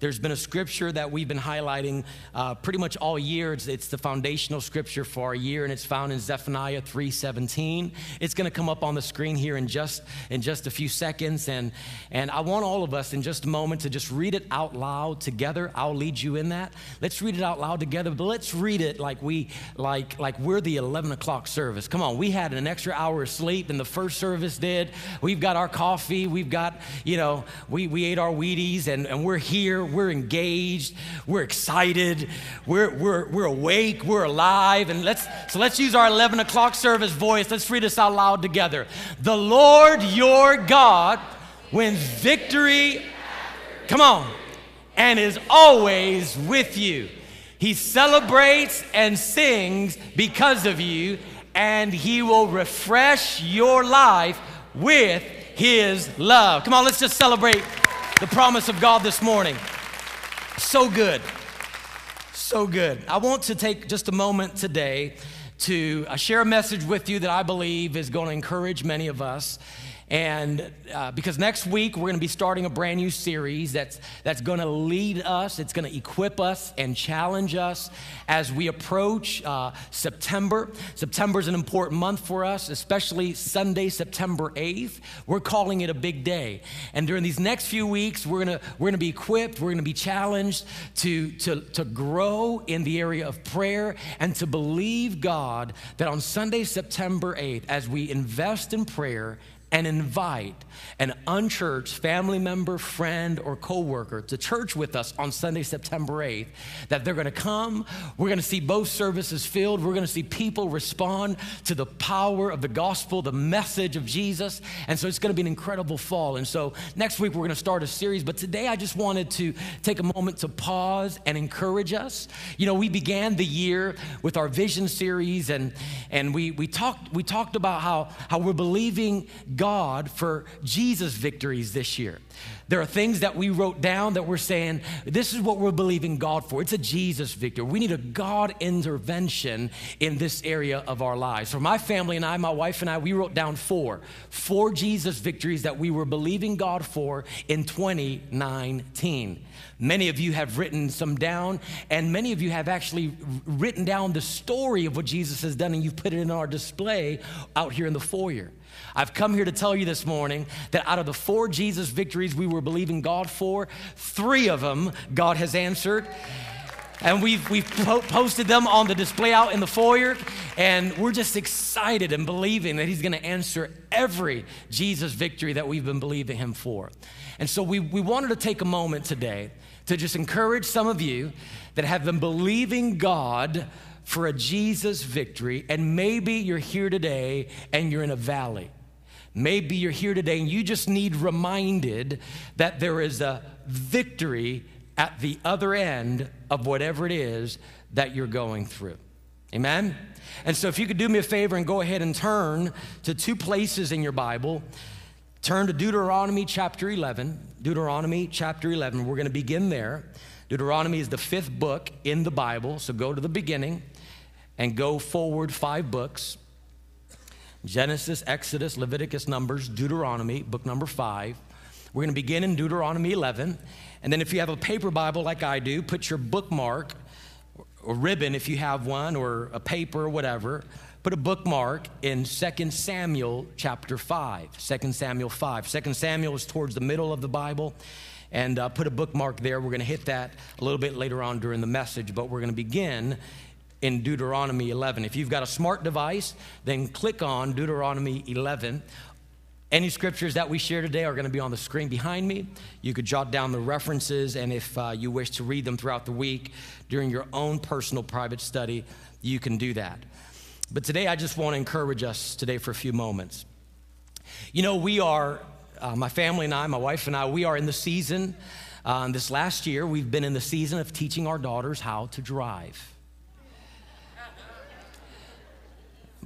there's been a scripture that we've been highlighting uh, pretty much all year. It's, it's, the foundational scripture for our year, and it's found in Zephaniah 3:17. It's going to come up on the screen here in just in just a few seconds, and and I want all of us in just a moment to just read it out loud together. I'll lead you in that. Let's read it out loud together, but let's read it like we like like we're the 11 o'clock service. Come on, we had an extra hour of sleep than the first service did. We've got our coffee. We've got you know we we ate our Wheaties, and and we're here. We're engaged. We're excited. We're we're we're awake. We're alive. And let's so let's use our 11 o'clock service voice. Let's read this out loud together. The Lord your God wins victory. Come on and is always with you. He celebrates and sings because of you, and He will refresh your life with His love. Come on, let's just celebrate the promise of God this morning. So good. So good. I want to take just a moment today to uh, share a message with you that I believe is going to encourage many of us. And uh, because next week we're going to be starting a brand new series that's, that's going to lead us, it's going to equip us and challenge us as we approach uh, September. September is an important month for us, especially Sunday, September 8th. We're calling it a big day. And during these next few weeks, we're going we're to be equipped, we're going to be challenged to, to, to grow in the area of prayer and to believe God that on Sunday, September 8th, as we invest in prayer, and invite an unchurched family member, friend, or coworker to church with us on Sunday, September 8th, that they're to come. We're to see both services filled. We're to see people respond to the power of the gospel, the message of Jesus. And so it's to be an incredible fall. And so next week, we're to start a series. But today, I just wanted to take a moment to pause and encourage us. You know, we began the year with our vision series, and, and we, we, talked, we talked about how, how we're believing God God for Jesus' victories this year. There are things that we wrote down that we're saying, this is what we're believing God for. It's a Jesus victory. We need a God intervention in this area of our lives. For my family and I, my wife and I, we wrote down four, four Jesus victories that we were believing God for in 2019. Many of you have written some down, and many of you have actually written down the story of what Jesus has done, and you've put it in our display out here in the foyer. I've come here to tell you this morning that out of the four Jesus victories we were believing God for, three of them God has answered. And we've, we've po- posted them on the display out in the foyer. And we're just excited and believing that He's going to answer every Jesus victory that we've been believing Him for. And so we, we wanted to take a moment today to just encourage some of you that have been believing God for a Jesus victory. And maybe you're here today and you're in a valley. Maybe you're here today and you just need reminded that there is a victory at the other end of whatever it is that you're going through. Amen? And so, if you could do me a favor and go ahead and turn to two places in your Bible, turn to Deuteronomy chapter 11. Deuteronomy chapter 11. We're going to begin there. Deuteronomy is the fifth book in the Bible, so go to the beginning and go forward five books. Genesis, Exodus, Leviticus, Numbers, Deuteronomy, book number five. We're going to begin in Deuteronomy 11. And then, if you have a paper Bible like I do, put your bookmark or ribbon if you have one, or a paper or whatever. Put a bookmark in 2 Samuel chapter 5. 2 Samuel 5. 2 Samuel is towards the middle of the Bible. And uh, put a bookmark there. We're going to hit that a little bit later on during the message, but we're going to begin in Deuteronomy 11. If you've got a smart device, then click on Deuteronomy 11. Any scriptures that we share today are going to be on the screen behind me. You could jot down the references, and if uh, you wish to read them throughout the week during your own personal private study, you can do that. But today, I just want to encourage us today for a few moments. You know, we are, uh, my family and I, my wife and I, we are in the season. Um, this last year, we've been in the season of teaching our daughters how to drive.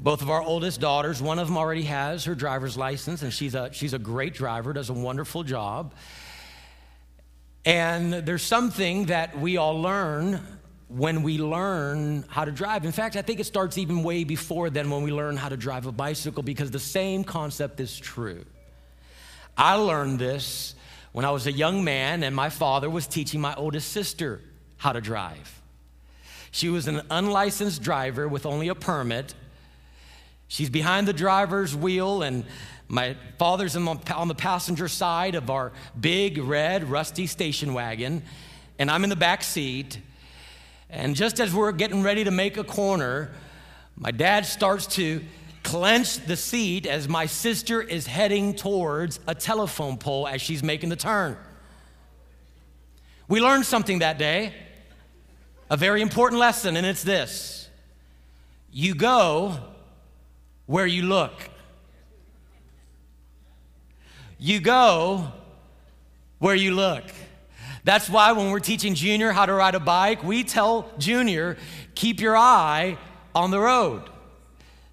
Both of our oldest daughters, one of them already has her driver's license, and she's a, she's a great driver, does a wonderful job. And there's something that we all learn when we learn how to drive. In fact, I think it starts even way before then when we learn how to drive a bicycle because the same concept is true. I learned this when I was a young man and my father was teaching my oldest sister how to drive. She was an unlicensed driver with only a permit. She's behind the driver's wheel, and my father's on the passenger side of our big, red, rusty station wagon, and I'm in the back seat. And just as we're getting ready to make a corner, my dad starts to clench the seat as my sister is heading towards a telephone pole as she's making the turn. We learned something that day, a very important lesson, and it's this you go where you look. You go where you look. That's why when we're teaching Junior how to ride a bike, we tell Junior, keep your eye on the road.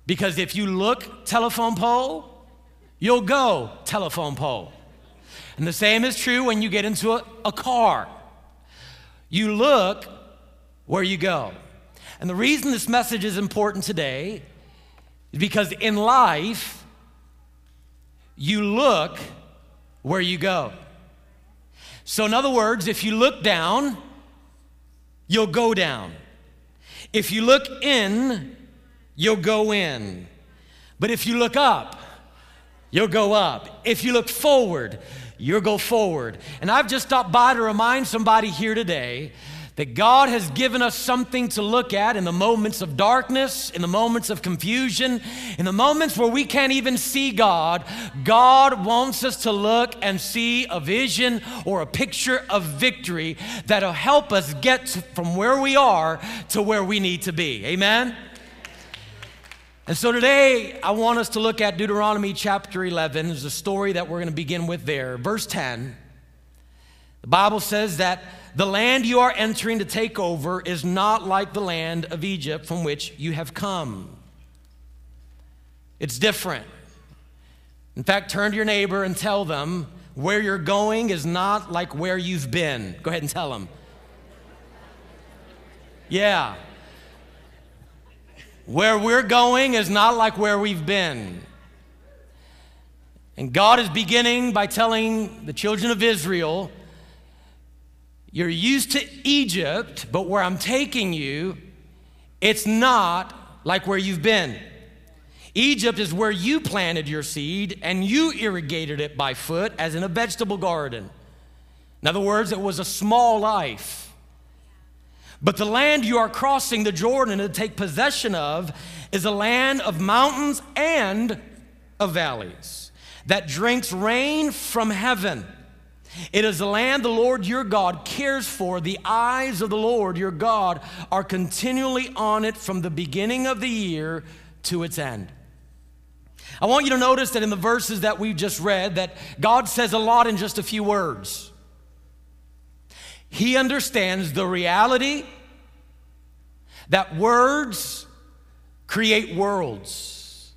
Because if you look telephone pole, you'll go telephone pole. And the same is true when you get into a, a car. You look where you go. And the reason this message is important today because in life, you look where you go. So, in other words, if you look down, you'll go down. If you look in, you'll go in. But if you look up, you'll go up. If you look forward, you'll go forward. And I've just stopped by to remind somebody here today that God has given us something to look at in the moments of darkness, in the moments of confusion, in the moments where we can't even see God. God wants us to look and see a vision or a picture of victory that'll help us get from where we are to where we need to be. Amen? And so today, I want us to look at Deuteronomy chapter 11. There's a story that we're going to begin with there. Verse 10. The Bible says that the land you are entering to take over is not like the land of Egypt from which you have come. It's different. In fact, turn to your neighbor and tell them where you're going is not like where you've been. Go ahead and tell them. Yeah. Where we're going is not like where we've been. And God is beginning by telling the children of Israel you're used to Egypt, but where I'm taking you, it's not like where you've been. Egypt is where you planted your seed and you irrigated it by foot as in a vegetable garden. In other words, it was a small life. But the land you are crossing the Jordan to take possession of is a land of mountains and of valleys that drinks rain from heaven. It is the land the Lord your God cares for. The eyes of the Lord your God are continually on it from the beginning of the year to its end. I want you to notice that in the verses that we've just read that God says a lot in just a few words. He understands the reality that words create worlds.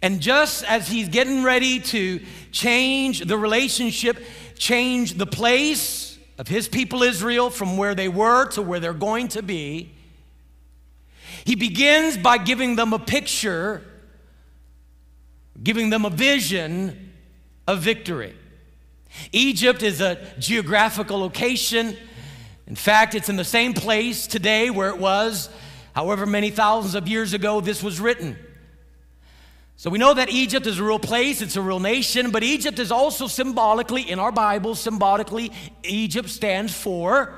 And just as he's getting ready to change the relationship, change the place of his people Israel from where they were to where they're going to be, he begins by giving them a picture, giving them a vision of victory. Egypt is a geographical location. In fact, it's in the same place today where it was however many thousands of years ago this was written. So we know that Egypt is a real place, it's a real nation, but Egypt is also symbolically, in our Bible, symbolically, Egypt stands for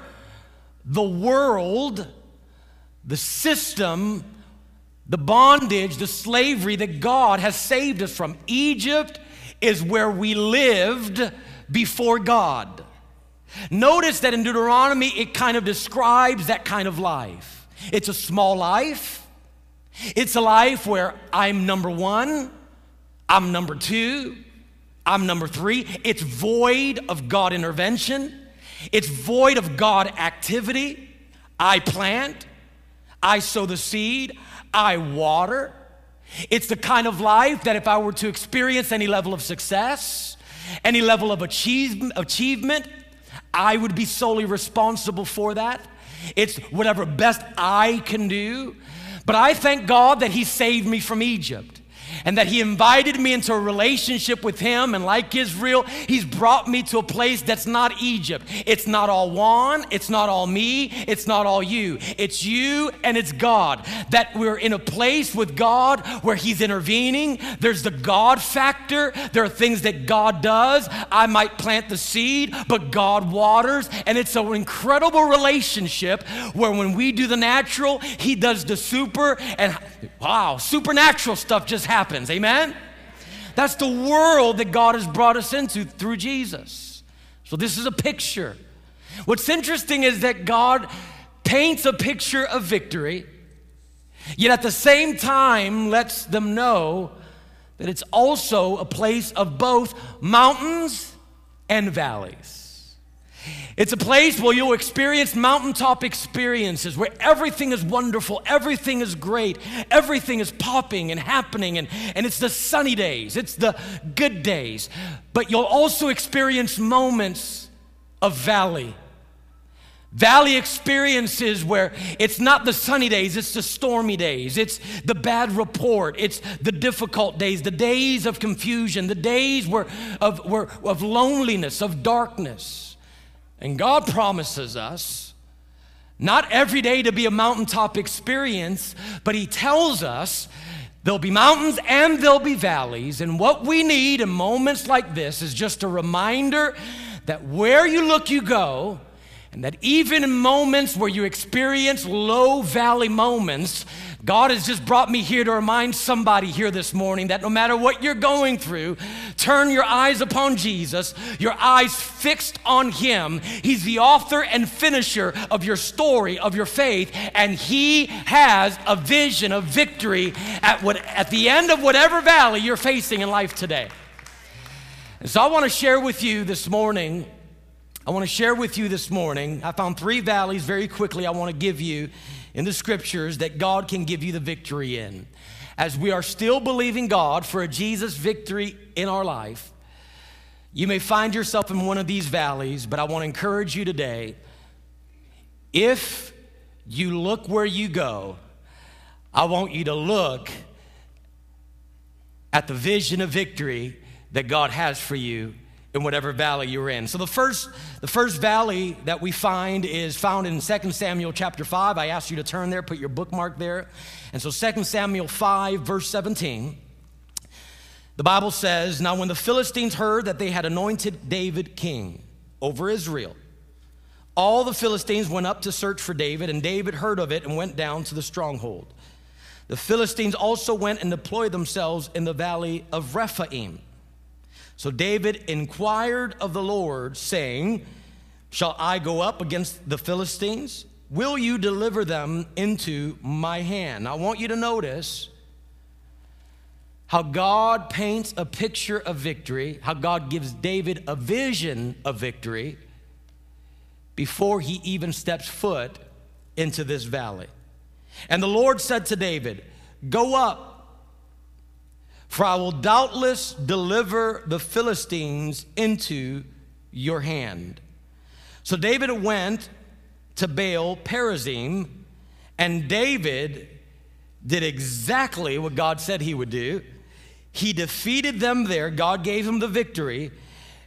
the world, the system, the bondage, the slavery that God has saved us from. Egypt is where we lived before God. Notice that in Deuteronomy, it kind of describes that kind of life. It's a small life. It's a life where I'm number one, I'm number two, I'm number three. It's void of God intervention, it's void of God activity. I plant, I sow the seed, I water. It's the kind of life that if I were to experience any level of success, any level of achievement, I would be solely responsible for that. It's whatever best I can do. But I thank God that He saved me from Egypt. And that He invited me into a relationship with Him. And like Israel, He's brought me to a place that's not Egypt. It's not all Juan, it's not all me, it's not all you. It's you and it's God. That we're in a place with God where He's intervening. There's the God factor. There are things that God does. I might plant the seed, but God waters. And it's an incredible relationship where when we do the natural, He does the super. And wow, supernatural stuff just happens. Amen? That's the world that God has brought us into through Jesus. So, this is a picture. What's interesting is that God paints a picture of victory, yet at the same time lets them know that it's also a place of both mountains and valleys. It's a place where you'll experience mountaintop experiences where everything is wonderful, everything is great, everything is popping and happening, and, and it's the sunny days, it's the good days. But you'll also experience moments of valley. Valley experiences where it's not the sunny days, it's the stormy days, it's the bad report, it's the difficult days, the days of confusion, the days where, of, where, of loneliness, of darkness. And God promises us not every day to be a mountaintop experience, but He tells us there'll be mountains and there'll be valleys. And what we need in moments like this is just a reminder that where you look, you go. And that even in moments where you experience low valley moments, God has just brought me here to remind somebody here this morning that no matter what you're going through, turn your eyes upon Jesus, your eyes fixed on Him. He's the author and finisher of your story, of your faith, and He has a vision of victory at, what, at the end of whatever valley you're facing in life today. And so I want to share with you this morning. I want to share with you this morning. I found three valleys very quickly I want to give you in the scriptures that God can give you the victory in. As we are still believing God for a Jesus victory in our life, you may find yourself in one of these valleys, but I want to encourage you today if you look where you go, I want you to look at the vision of victory that God has for you in whatever valley you're in. So the first the first valley that we find is found in 2 Samuel chapter 5. I ask you to turn there, put your bookmark there. And so 2 Samuel 5 verse 17 the Bible says, "Now when the Philistines heard that they had anointed David king over Israel, all the Philistines went up to search for David, and David heard of it and went down to the stronghold. The Philistines also went and deployed themselves in the valley of Rephaim." So David inquired of the Lord, saying, Shall I go up against the Philistines? Will you deliver them into my hand? I want you to notice how God paints a picture of victory, how God gives David a vision of victory before he even steps foot into this valley. And the Lord said to David, Go up for I will doubtless deliver the Philistines into your hand. So David went to Baal Perazim, and David did exactly what God said he would do. He defeated them there, God gave him the victory,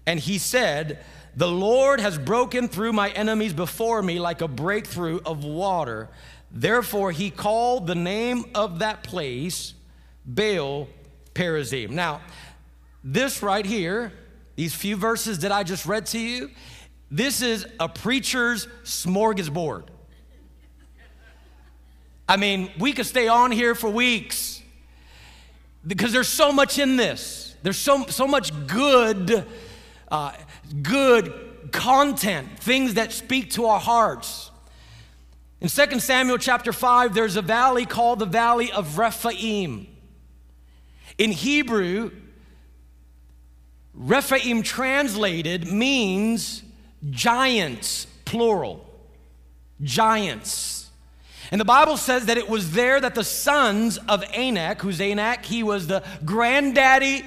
and he said, The Lord has broken through my enemies before me like a breakthrough of water. Therefore, he called the name of that place Baal Perazim. Now, this right here, these few verses that I just read to you, this is a preacher's smorgasbord. I mean, we could stay on here for weeks because there's so much in this. There's so, so much good, uh, good content, things that speak to our hearts. In 2 Samuel chapter 5, there's a valley called the Valley of Rephaim. In Hebrew, Rephaim translated means giants, plural. Giants. And the Bible says that it was there that the sons of Anak, who's Anak, he was the granddaddy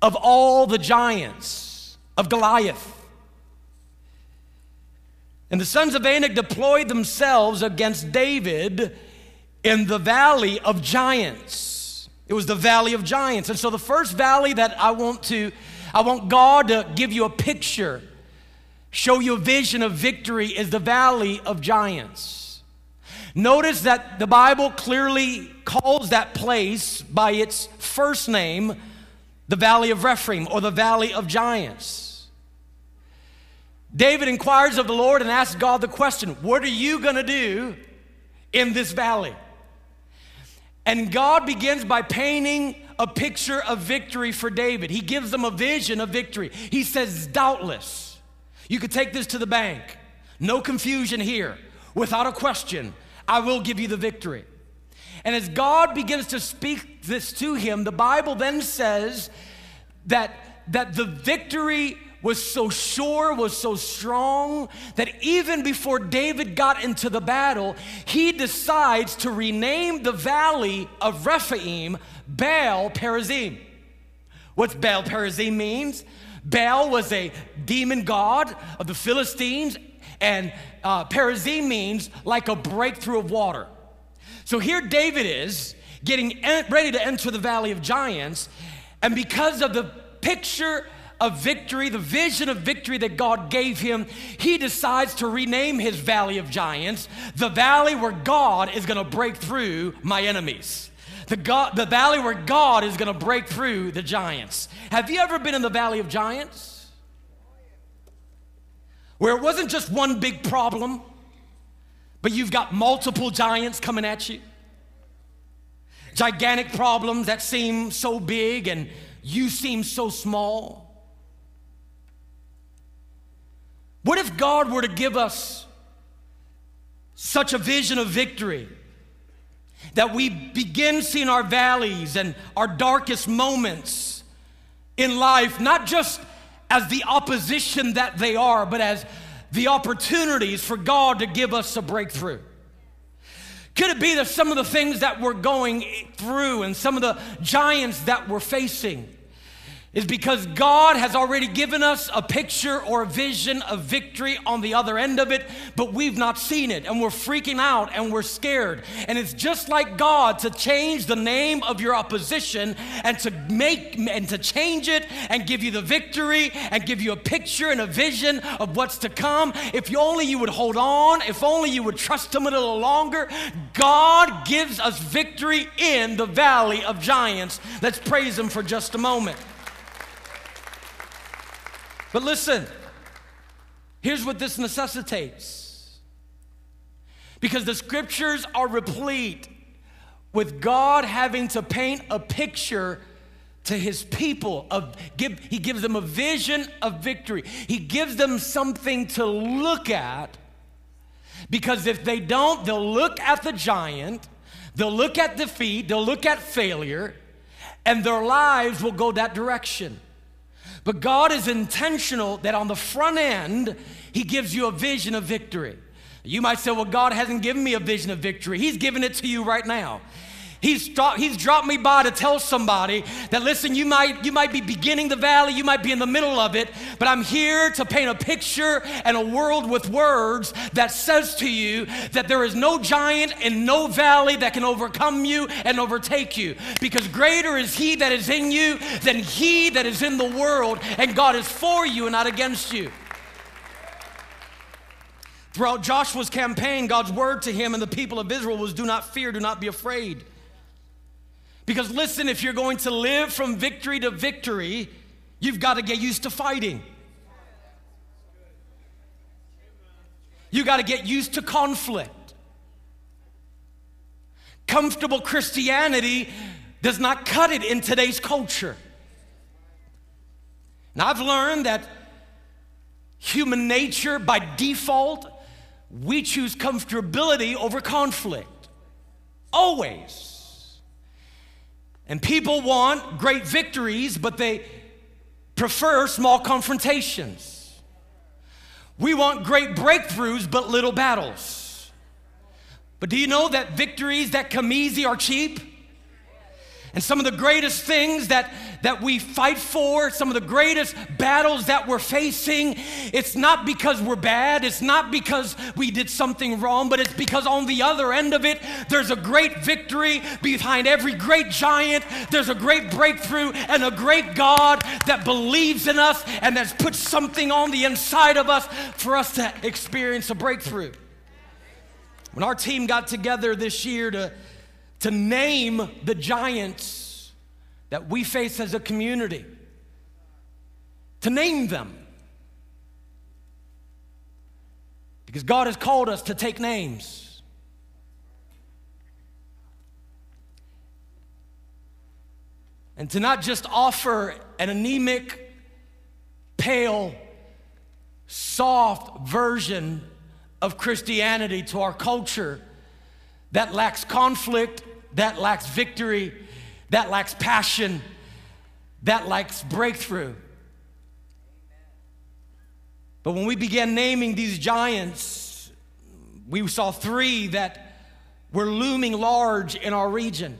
of all the giants, of Goliath. And the sons of Anak deployed themselves against David in the valley of giants. It was the valley of giants. And so the first valley that I want to, I want God to give you a picture, show you a vision of victory is the valley of giants. Notice that the Bible clearly calls that place by its first name, the valley of Rephaim or the valley of giants. David inquires of the Lord and asks God the question, What are you going to do in this valley? And God begins by painting a picture of victory for David. He gives them a vision of victory. He says, Doubtless, you could take this to the bank. No confusion here. Without a question, I will give you the victory. And as God begins to speak this to him, the Bible then says that, that the victory was so sure, was so strong, that even before David got into the battle, he decides to rename the valley of Rephaim Baal Perazim. What's Baal Perazim means? Baal was a demon god of the Philistines, and uh, Perazim means like a breakthrough of water. So here David is getting ready to enter the valley of giants, and because of the picture of victory, the vision of victory that God gave him, he decides to rename his valley of giants the valley where God is going to break through my enemies. The, God, the valley where God is going to break through the giants. Have you ever been in the valley of giants? Where it wasn't just one big problem, but you've got multiple giants coming at you. Gigantic problems that seem so big and you seem so small. What if God were to give us such a vision of victory that we begin seeing our valleys and our darkest moments in life not just as the opposition that they are, but as the opportunities for God to give us a breakthrough? Could it be that some of the things that we're going through and some of the giants that we're facing is because God has already given us a picture or a vision of victory on the other end of it, but we've not seen it and we're freaking out and we're scared. And it's just like God to change the name of your opposition and to make and to change it and give you the victory and give you a picture and a vision of what's to come. If only you would hold on, if only you would trust Him a little longer, God gives us victory in the valley of giants. Let's praise Him for just a moment. But listen, here's what this necessitates. Because the scriptures are replete with God having to paint a picture to his people of give, he gives them a vision of victory. He gives them something to look at because if they don't, they'll look at the giant, they'll look at defeat, they'll look at failure, and their lives will go that direction. But God is intentional that on the front end, He gives you a vision of victory. You might say, Well, God hasn't given me a vision of victory. He's giving it to you right now. He's, dropped, he's dropped me by to tell somebody that listen, you might, you might be beginning the valley, you might be in the middle of it, but I'm here to paint a picture and a world with words that says to you that there is no giant and no valley that can overcome you and overtake you. Because greater is he that is in you than he that is in the world, and God is for you and not against you. Throughout Joshua's campaign, God's word to him and the people of Israel was do not fear, do not be afraid. Because listen, if you're going to live from victory to victory, you've got to get used to fighting. You got to get used to conflict. Comfortable Christianity does not cut it in today's culture. And I've learned that human nature, by default, we choose comfortability over conflict. Always. And people want great victories, but they prefer small confrontations. We want great breakthroughs, but little battles. But do you know that victories that come easy are cheap? And some of the greatest things that, that we fight for, some of the greatest battles that we're facing, it's not because we're bad, it's not because we did something wrong, but it's because on the other end of it, there's a great victory behind every great giant. There's a great breakthrough and a great God that believes in us and that's put something on the inside of us for us to experience a breakthrough. When our team got together this year to to name the giants that we face as a community, to name them. Because God has called us to take names. And to not just offer an anemic, pale, soft version of Christianity to our culture that lacks conflict that lacks victory, that lacks passion, that lacks breakthrough. But when we began naming these giants, we saw three that were looming large in our region.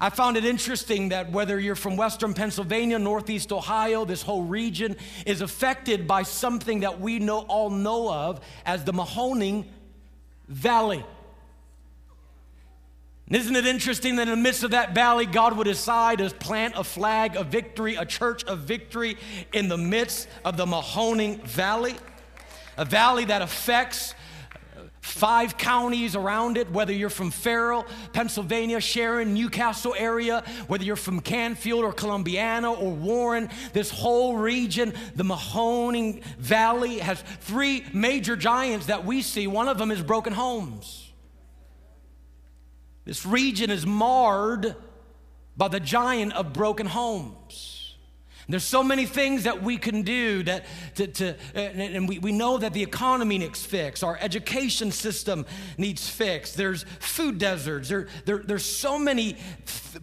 I found it interesting that whether you're from Western Pennsylvania, Northeast Ohio, this whole region is affected by something that we know, all know of as the Mahoning Valley. And isn't it interesting that in the midst of that valley, God would decide to plant a flag of victory, a church of victory in the midst of the Mahoning Valley? A valley that affects uh, five counties around it, whether you're from Farrell, Pennsylvania, Sharon, New Castle area, whether you're from Canfield or Columbiana or Warren, this whole region, the Mahoning Valley has three major giants that we see. One of them is broken homes. This region is marred by the giant of broken homes. There's so many things that we can do that to, to and we, we know that the economy needs fixed, Our education system needs fixed, There's food deserts. There, there, there's so many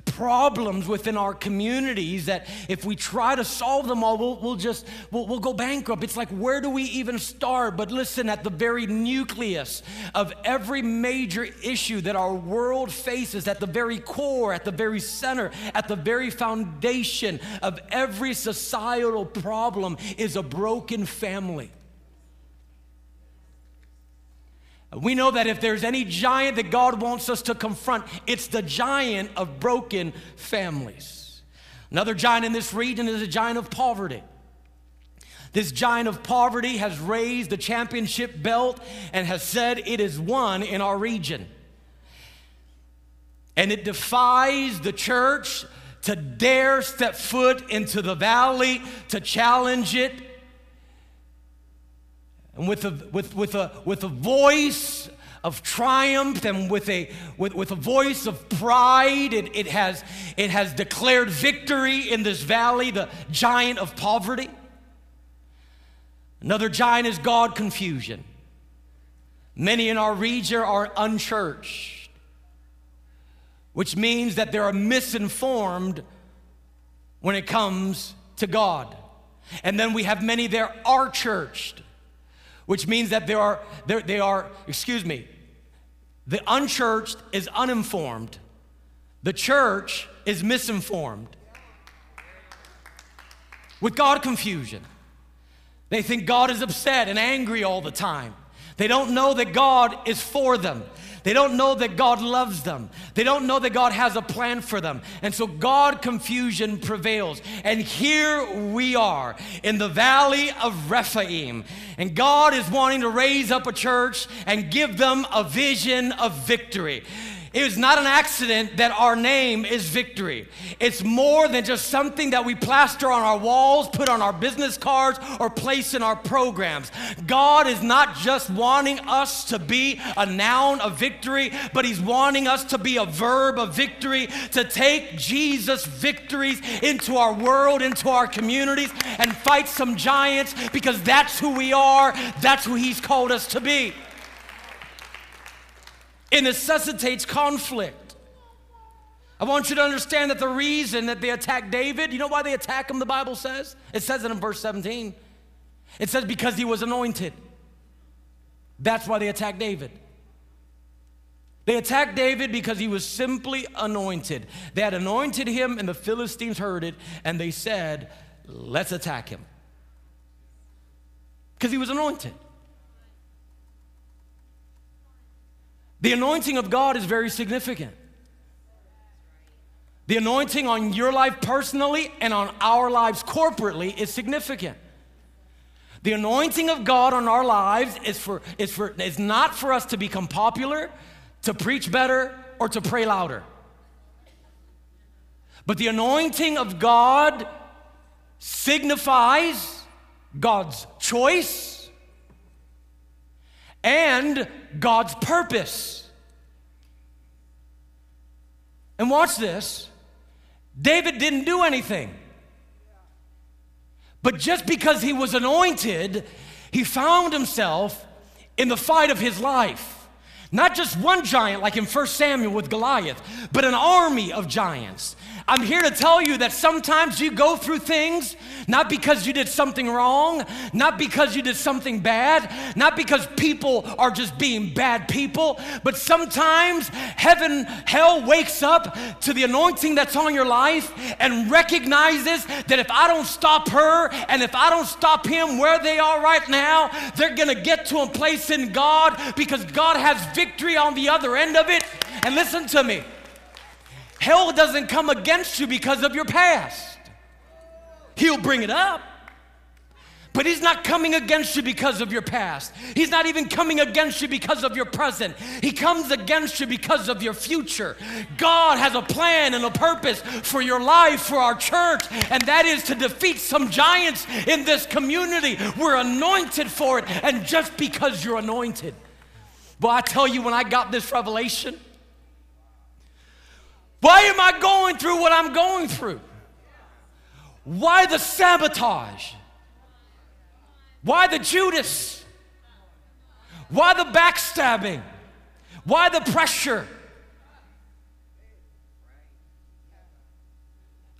problems within our communities that if we try to solve them all, we'll, we'll just, we'll, we'll go bankrupt. It's like, where do we even start? But listen, at the very nucleus of every major issue that our world faces, at the very core, at the very center, at the very foundation of every societal problem is a broken family. We know that if there's any giant that God wants us to confront, it's the giant of broken families. Another giant in this region is a giant of poverty. This giant of poverty has raised the championship belt and has said it is won in our region. And it defies the church to dare step foot into the valley to challenge it and with a, with, with a, with a voice of triumph and with a, with, with a voice of pride, it, it, has, it has declared victory in this valley, the giant of poverty. Another giant is God confusion. Many in our region are unchurched, which means that they are misinformed when it comes to God. And then we have many there are churched which means that there are, they are, excuse me, the unchurched is uninformed, the church is misinformed. With God confusion. They think God is upset and angry all the time. They don't know that God is for them. They don't know that God loves them. They don't know that God has a plan for them. And so God confusion prevails. And here we are in the valley of Rephaim. And God is wanting to raise up a church and give them a vision of victory. It is not an accident that our name is victory. It's more than just something that we plaster on our walls, put on our business cards, or place in our programs. God is not just wanting us to be a noun of victory, but He's wanting us to be a verb of victory, to take Jesus' victories into our world, into our communities, and fight some giants because that's who we are, that's who He's called us to be. It necessitates conflict. I want you to understand that the reason that they attacked David, you know why they attack him, the Bible says? It says it in verse 17. It says because he was anointed. That's why they attacked David. They attacked David because he was simply anointed. They had anointed him, and the Philistines heard it, and they said, Let's attack him. Because he was anointed. The anointing of God is very significant. The anointing on your life personally and on our lives corporately is significant. The anointing of God on our lives is, for, is, for, is not for us to become popular, to preach better, or to pray louder. But the anointing of God signifies God's choice and God's purpose. And watch this David didn't do anything. But just because he was anointed, he found himself in the fight of his life. Not just one giant like in 1 Samuel with Goliath, but an army of giants. I'm here to tell you that sometimes you go through things not because you did something wrong, not because you did something bad, not because people are just being bad people, but sometimes heaven, hell wakes up to the anointing that's on your life and recognizes that if I don't stop her and if I don't stop him where they are right now, they're gonna get to a place in God because God has victory on the other end of it. And listen to me. Hell doesn't come against you because of your past. He'll bring it up. But he's not coming against you because of your past. He's not even coming against you because of your present. He comes against you because of your future. God has a plan and a purpose for your life, for our church, and that is to defeat some giants in this community. We're anointed for it, and just because you're anointed. But I tell you, when I got this revelation, why am I going through what I'm going through? Why the sabotage? Why the Judas? Why the backstabbing? Why the pressure?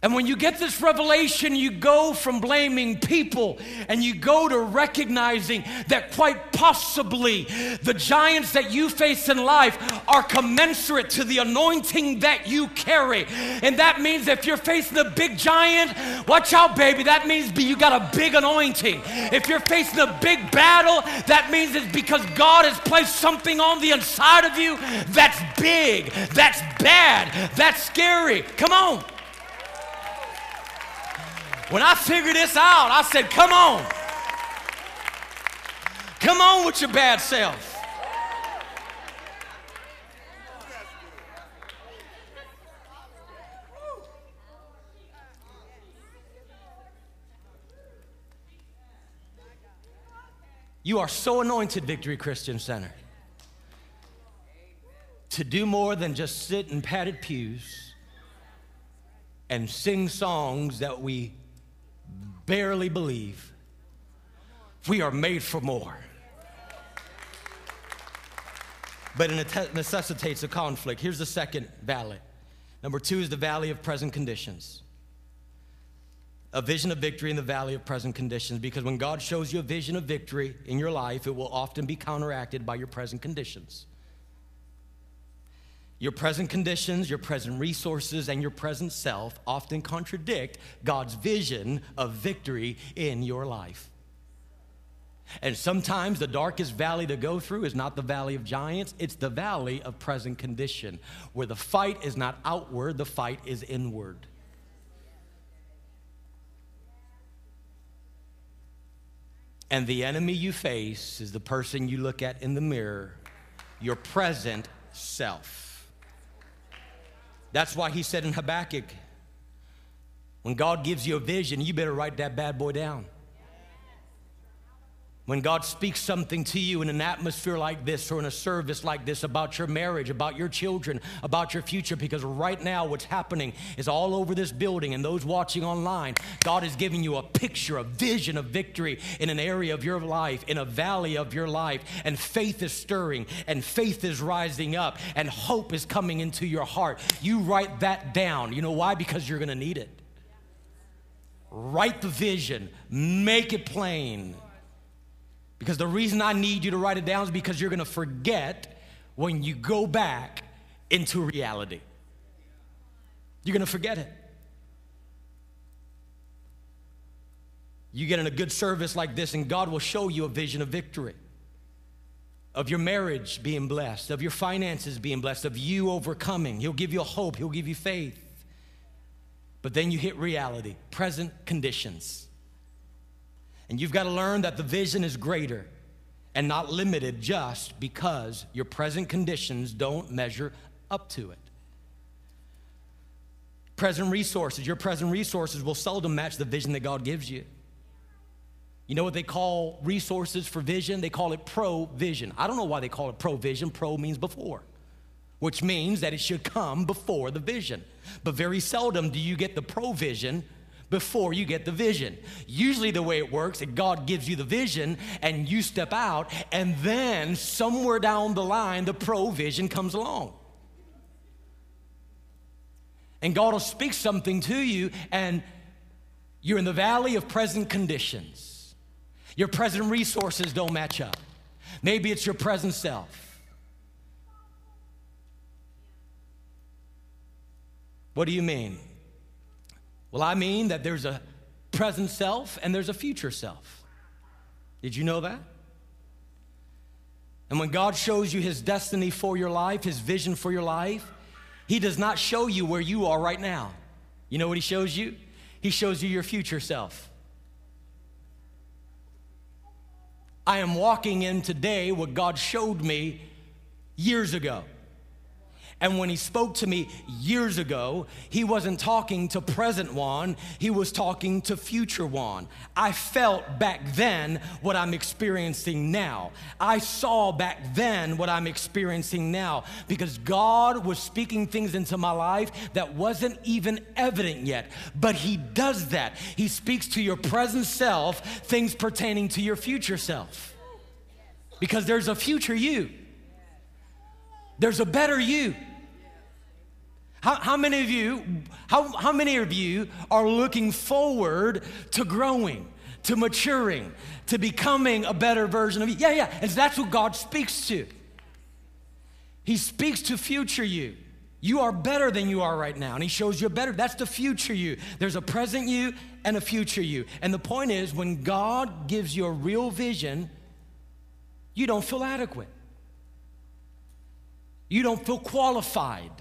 And when you get this revelation, you go from blaming people and you go to recognizing that quite possibly the giants that you face in life are commensurate to the anointing that you carry. And that means if you're facing a big giant, watch out, baby. That means you got a big anointing. If you're facing a big battle, that means it's because God has placed something on the inside of you that's big, that's bad, that's scary. Come on. When I figured this out, I said, Come on. Come on with your bad self. You are so anointed, Victory Christian Center, to do more than just sit in padded pews and sing songs that we barely believe. We are made for more. But it necessitates a conflict. Here's the second valley. Number two is the valley of present conditions. A vision of victory in the valley of present conditions, because when God shows you a vision of victory in your life, it will often be counteracted by your present conditions. Your present conditions, your present resources, and your present self often contradict God's vision of victory in your life. And sometimes the darkest valley to go through is not the valley of giants, it's the valley of present condition, where the fight is not outward, the fight is inward. And the enemy you face is the person you look at in the mirror, your present self. That's why he said in Habakkuk, when God gives you a vision, you better write that bad boy down. When God speaks something to you in an atmosphere like this or in a service like this about your marriage, about your children, about your future, because right now what's happening is all over this building and those watching online, God is giving you a picture, a vision of victory in an area of your life, in a valley of your life, and faith is stirring and faith is rising up and hope is coming into your heart. You write that down. You know why? Because you're going to need it. Write the vision, make it plain. Because the reason I need you to write it down is because you're going to forget when you go back into reality. You're gonna forget it. You get in a good service like this, and God will show you a vision of victory of your marriage being blessed, of your finances being blessed, of you overcoming. He'll give you hope, He'll give you faith. But then you hit reality, present conditions. And you've got to learn that the vision is greater and not limited just because your present conditions don't measure up to it. Present resources, your present resources will seldom match the vision that God gives you. You know what they call resources for vision? They call it provision. I don't know why they call it provision. Pro means before, which means that it should come before the vision. But very seldom do you get the provision before you get the vision. Usually, the way it works, God gives you the vision and you step out, and then somewhere down the line, the provision comes along. And God will speak something to you, and you're in the valley of present conditions. Your present resources don't match up. Maybe it's your present self. What do you mean? Well, I mean that there's a present self and there's a future self. Did you know that? And when God shows you his destiny for your life, his vision for your life, he does not show you where you are right now. You know what he shows you? He shows you your future self. I am walking in today what God showed me years ago. And when he spoke to me years ago, he wasn't talking to present Juan, he was talking to future Juan. I felt back then what I'm experiencing now. I saw back then what I'm experiencing now because God was speaking things into my life that wasn't even evident yet. But he does that. He speaks to your present self things pertaining to your future self. Because there's a future you. There's a better you. How, how, many of you, how, how many of you are looking forward to growing, to maturing, to becoming a better version of you? Yeah, yeah. And that's what God speaks to. He speaks to future you. You are better than you are right now. And he shows you better. That's the future you. There's a present you and a future you. And the point is, when God gives you a real vision, you don't feel adequate. You don't feel qualified.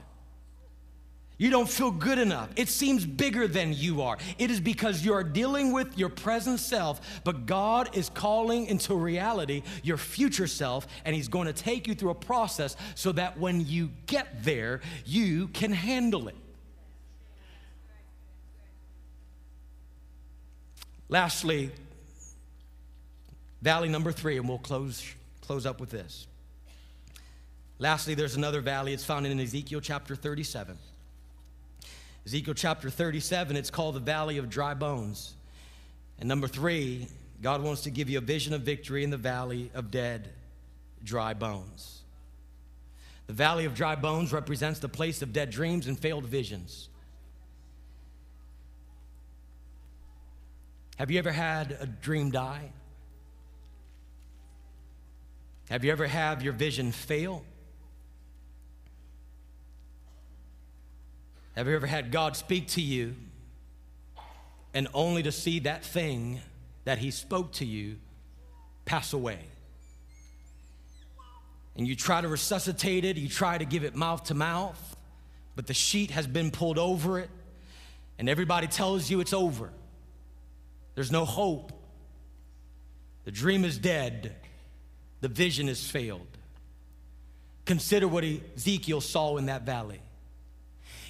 You don't feel good enough. It seems bigger than you are. It is because you're dealing with your present self, but God is calling into reality your future self, and He's going to take you through a process so that when you get there, you can handle it. Lastly, valley number three, and we'll close, close up with this. Lastly, there's another valley. It's found in Ezekiel chapter 37. Ezekiel chapter 37, it's called the Valley of Dry Bones. And number three, God wants to give you a vision of victory in the valley of dead, dry bones. The valley of dry bones represents the place of dead dreams and failed visions. Have you ever had a dream die? Have you ever had your vision fail? Have you ever had God speak to you and only to see that thing that He spoke to you pass away? And you try to resuscitate it, you try to give it mouth to mouth, but the sheet has been pulled over it, and everybody tells you it's over. There's no hope. The dream is dead, the vision has failed. Consider what Ezekiel saw in that valley.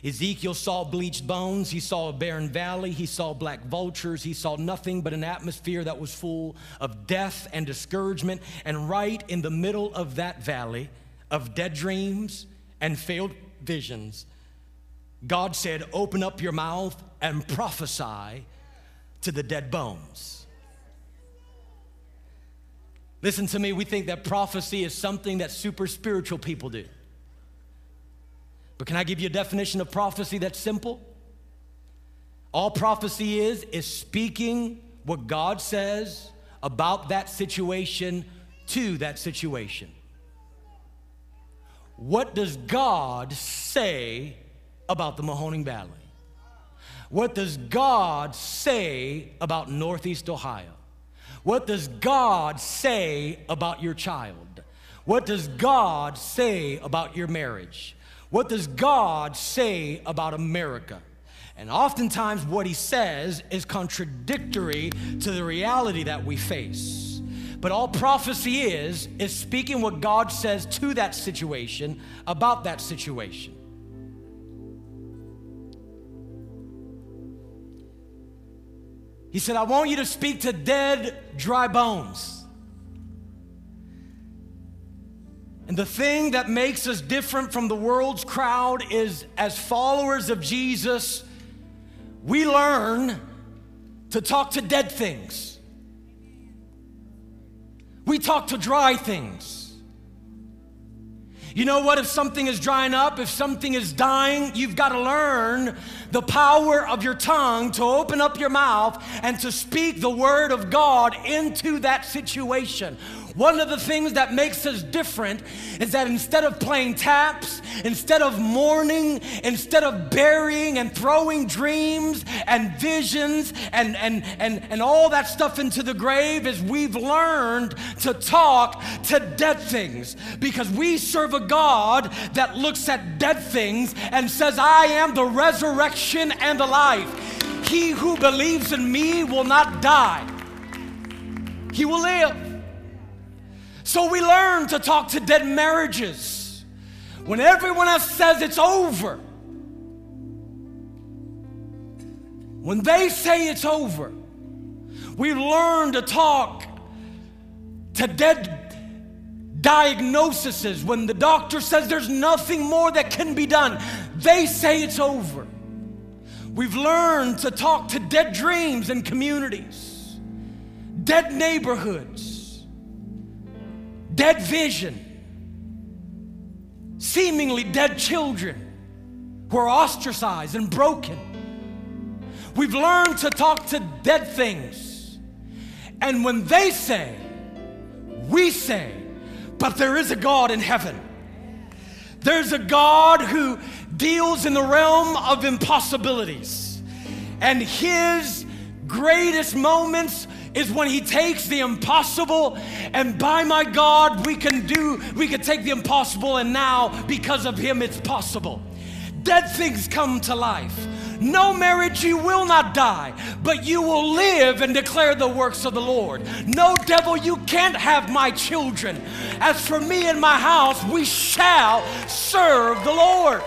Ezekiel saw bleached bones, he saw a barren valley, he saw black vultures, he saw nothing but an atmosphere that was full of death and discouragement. And right in the middle of that valley of dead dreams and failed visions, God said, Open up your mouth and prophesy to the dead bones. Listen to me, we think that prophecy is something that super spiritual people do. But can I give you a definition of prophecy that's simple? All prophecy is, is speaking what God says about that situation to that situation. what does God say about the Mahoning Valley? What does God say about Northeast Ohio? What does God say about your child? What does God say about your marriage? What does God say about America? And oftentimes, what he says is contradictory to the reality that we face. But all prophecy is, is speaking what God says to that situation about that situation. He said, I want you to speak to dead, dry bones. And the thing that makes us different from the world's crowd is as followers of Jesus, we learn to talk to dead things. We talk to dry things. You know what? If something is drying up, if something is dying, you've got to learn the power of your tongue to open up your mouth and to speak the word of God into that situation. One of the things that makes us different is that instead of playing taps, instead of mourning, instead of burying and throwing dreams and visions and, and, and, and all that stuff into the grave, is we've learned to talk to dead things because we serve a God that looks at dead things and says, I am the resurrection and the life. He who believes in me will not die, he will live. So we learn to talk to dead marriages when everyone else says it's over. When they say it's over, we learn to talk to dead diagnoses. When the doctor says there's nothing more that can be done, they say it's over. We've learned to talk to dead dreams and communities, dead neighborhoods dead vision, seemingly dead children who are ostracized and broken. We've learned to talk to dead things. And when they say, we say, but there is a God in heaven. There's a God who deals in the realm of impossibilities. And his greatest moments is when he takes the impossible and by my God we can do we can take the impossible and now because of him it's possible. Dead things come to life. No marriage, you will not die, but you will live and declare the works of the Lord. No devil, you can't have my children. As for me and my house, we shall serve the Lord.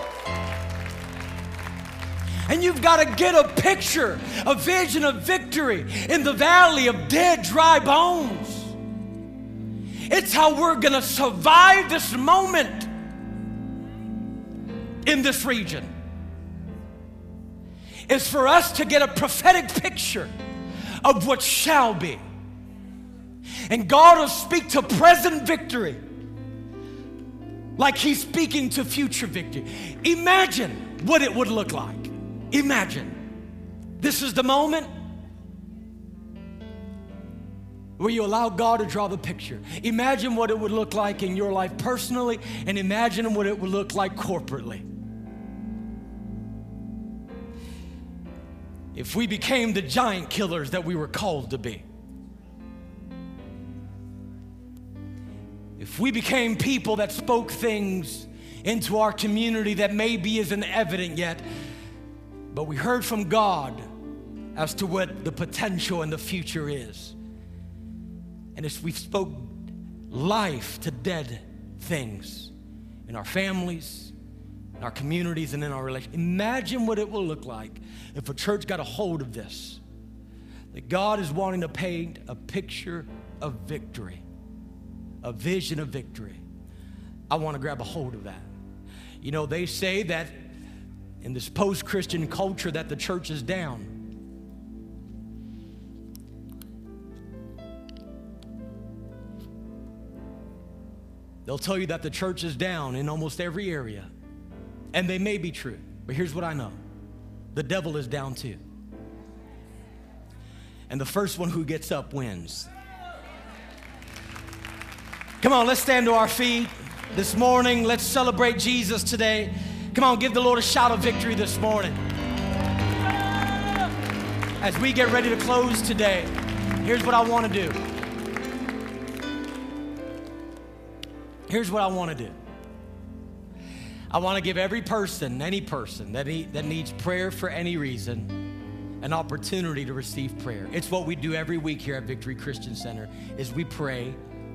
And you've got to get a picture, a vision of victory in the valley of dead, dry bones. It's how we're going to survive this moment in this region. It's for us to get a prophetic picture of what shall be. And God will speak to present victory like He's speaking to future victory. Imagine what it would look like. Imagine this is the moment where you allow God to draw the picture. Imagine what it would look like in your life personally, and imagine what it would look like corporately. If we became the giant killers that we were called to be. If we became people that spoke things into our community that maybe isn't evident yet, but we heard from God as to what the potential and the future is. And as we spoke life to dead things in our families, in our communities, and in our relations, imagine what it will look like if a church got a hold of this. That God is wanting to paint a picture of victory, a vision of victory. I want to grab a hold of that. You know, they say that in this post Christian culture that the church is down. They'll tell you that the church is down in almost every area. And they may be true. But here's what I know the devil is down too. And the first one who gets up wins. Come on, let's stand to our feet. this morning. Let's celebrate Jesus today. Come on, give the Lord a shout of victory this morning. As we get ready to close today, here's what I want to do. Here's what I want to do. I want to give every person, any person that, that needs prayer for any reason, an opportunity to receive prayer. It's what we do every week here at Victory Christian Center is we pray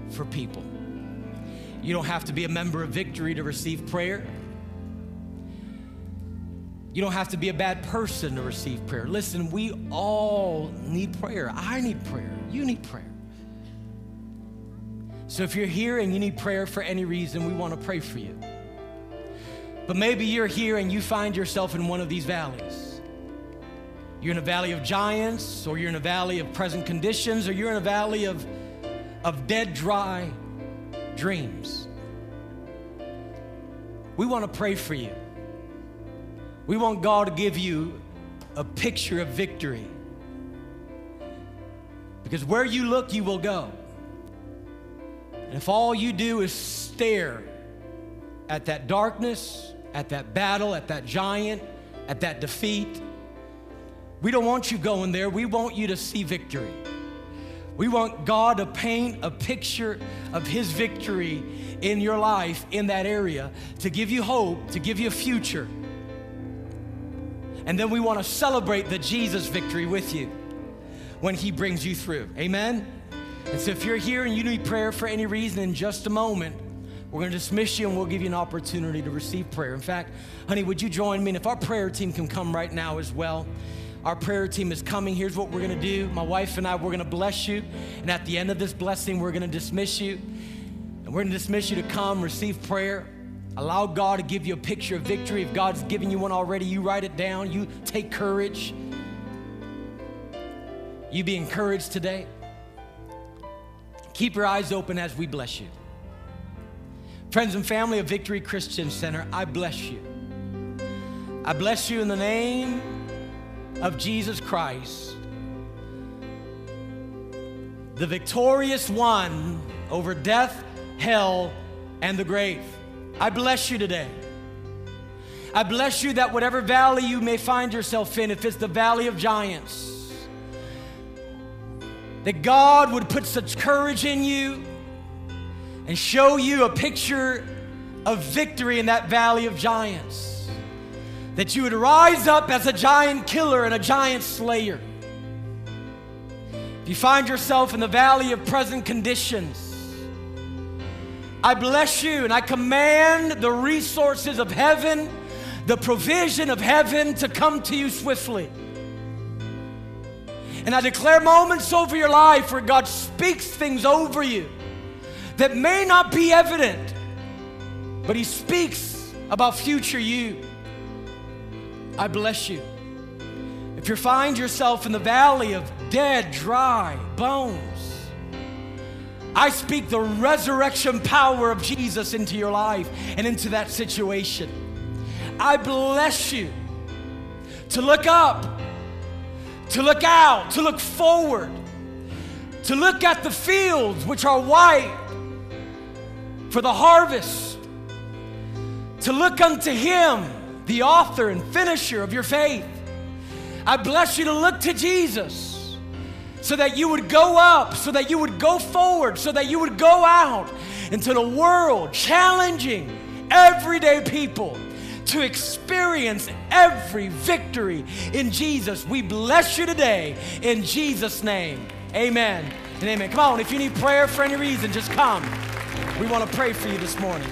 for people. You don't have to be a member of Victory to receive prayer. You don't have to be a bad person to receive prayer. Listen, we all need prayer. I need prayer. You need prayer. So if you're here and you need prayer for any reason, we want to pray for you. But maybe you're here and you find yourself in one of these valleys. You're in a valley of giants, or you're in a valley of present conditions, or you're in a valley of, of dead, dry dreams. We want to pray for you. We want God to give you a picture of victory. Because where you look, you will go. And if all you do is stare at that darkness, at that battle, at that giant, at that defeat. We don't want you going there. We want you to see victory. We want God to paint a picture of His victory in your life in that area to give you hope, to give you a future. And then we want to celebrate the Jesus victory with you when He brings you through. Amen? And so if you're here and you need prayer for any reason in just a moment, we're going to dismiss you and we'll give you an opportunity to receive prayer. In fact, honey, would you join me? And if our prayer team can come right now as well. Our prayer team is coming. Here's what we're going to do. My wife and I, we're going to bless you. And at the end of this blessing, we're going to dismiss you. And we're going to dismiss you to come receive prayer. Allow God to give you a picture of victory. If God's given you one already, you write it down. You take courage. You be encouraged today. Keep your eyes open as we bless you. Friends and family of Victory Christian Center, I bless you. I bless you in the name of Jesus Christ, the victorious one over death, hell, and the grave. I bless you today. I bless you that whatever valley you may find yourself in, if it's the valley of giants, that God would put such courage in you and show you a picture of victory in that valley of giants. That you would rise up as a giant killer and a giant slayer. If you find yourself in the valley of present conditions, I bless you and I command the resources of heaven, the provision of heaven to come to you swiftly. And I declare moments over your life where God speaks things over you that may not be evident, but He speaks about future you. I bless you. If you find yourself in the valley of dead, dry bones, I speak the resurrection power of Jesus into your life and into that situation. I bless you to look up, to look out, to look forward, to look at the fields which are white for the harvest, to look unto Him, the author and finisher of your faith. I bless you to look to Jesus so that you would go up, so that you would go forward, so that you would go out into the world, challenging everyday people to experience every victory in Jesus. We bless you today in Jesus' name. Amen and amen. Come on, if you need prayer for any reason, just come. We want to pray for you this morning.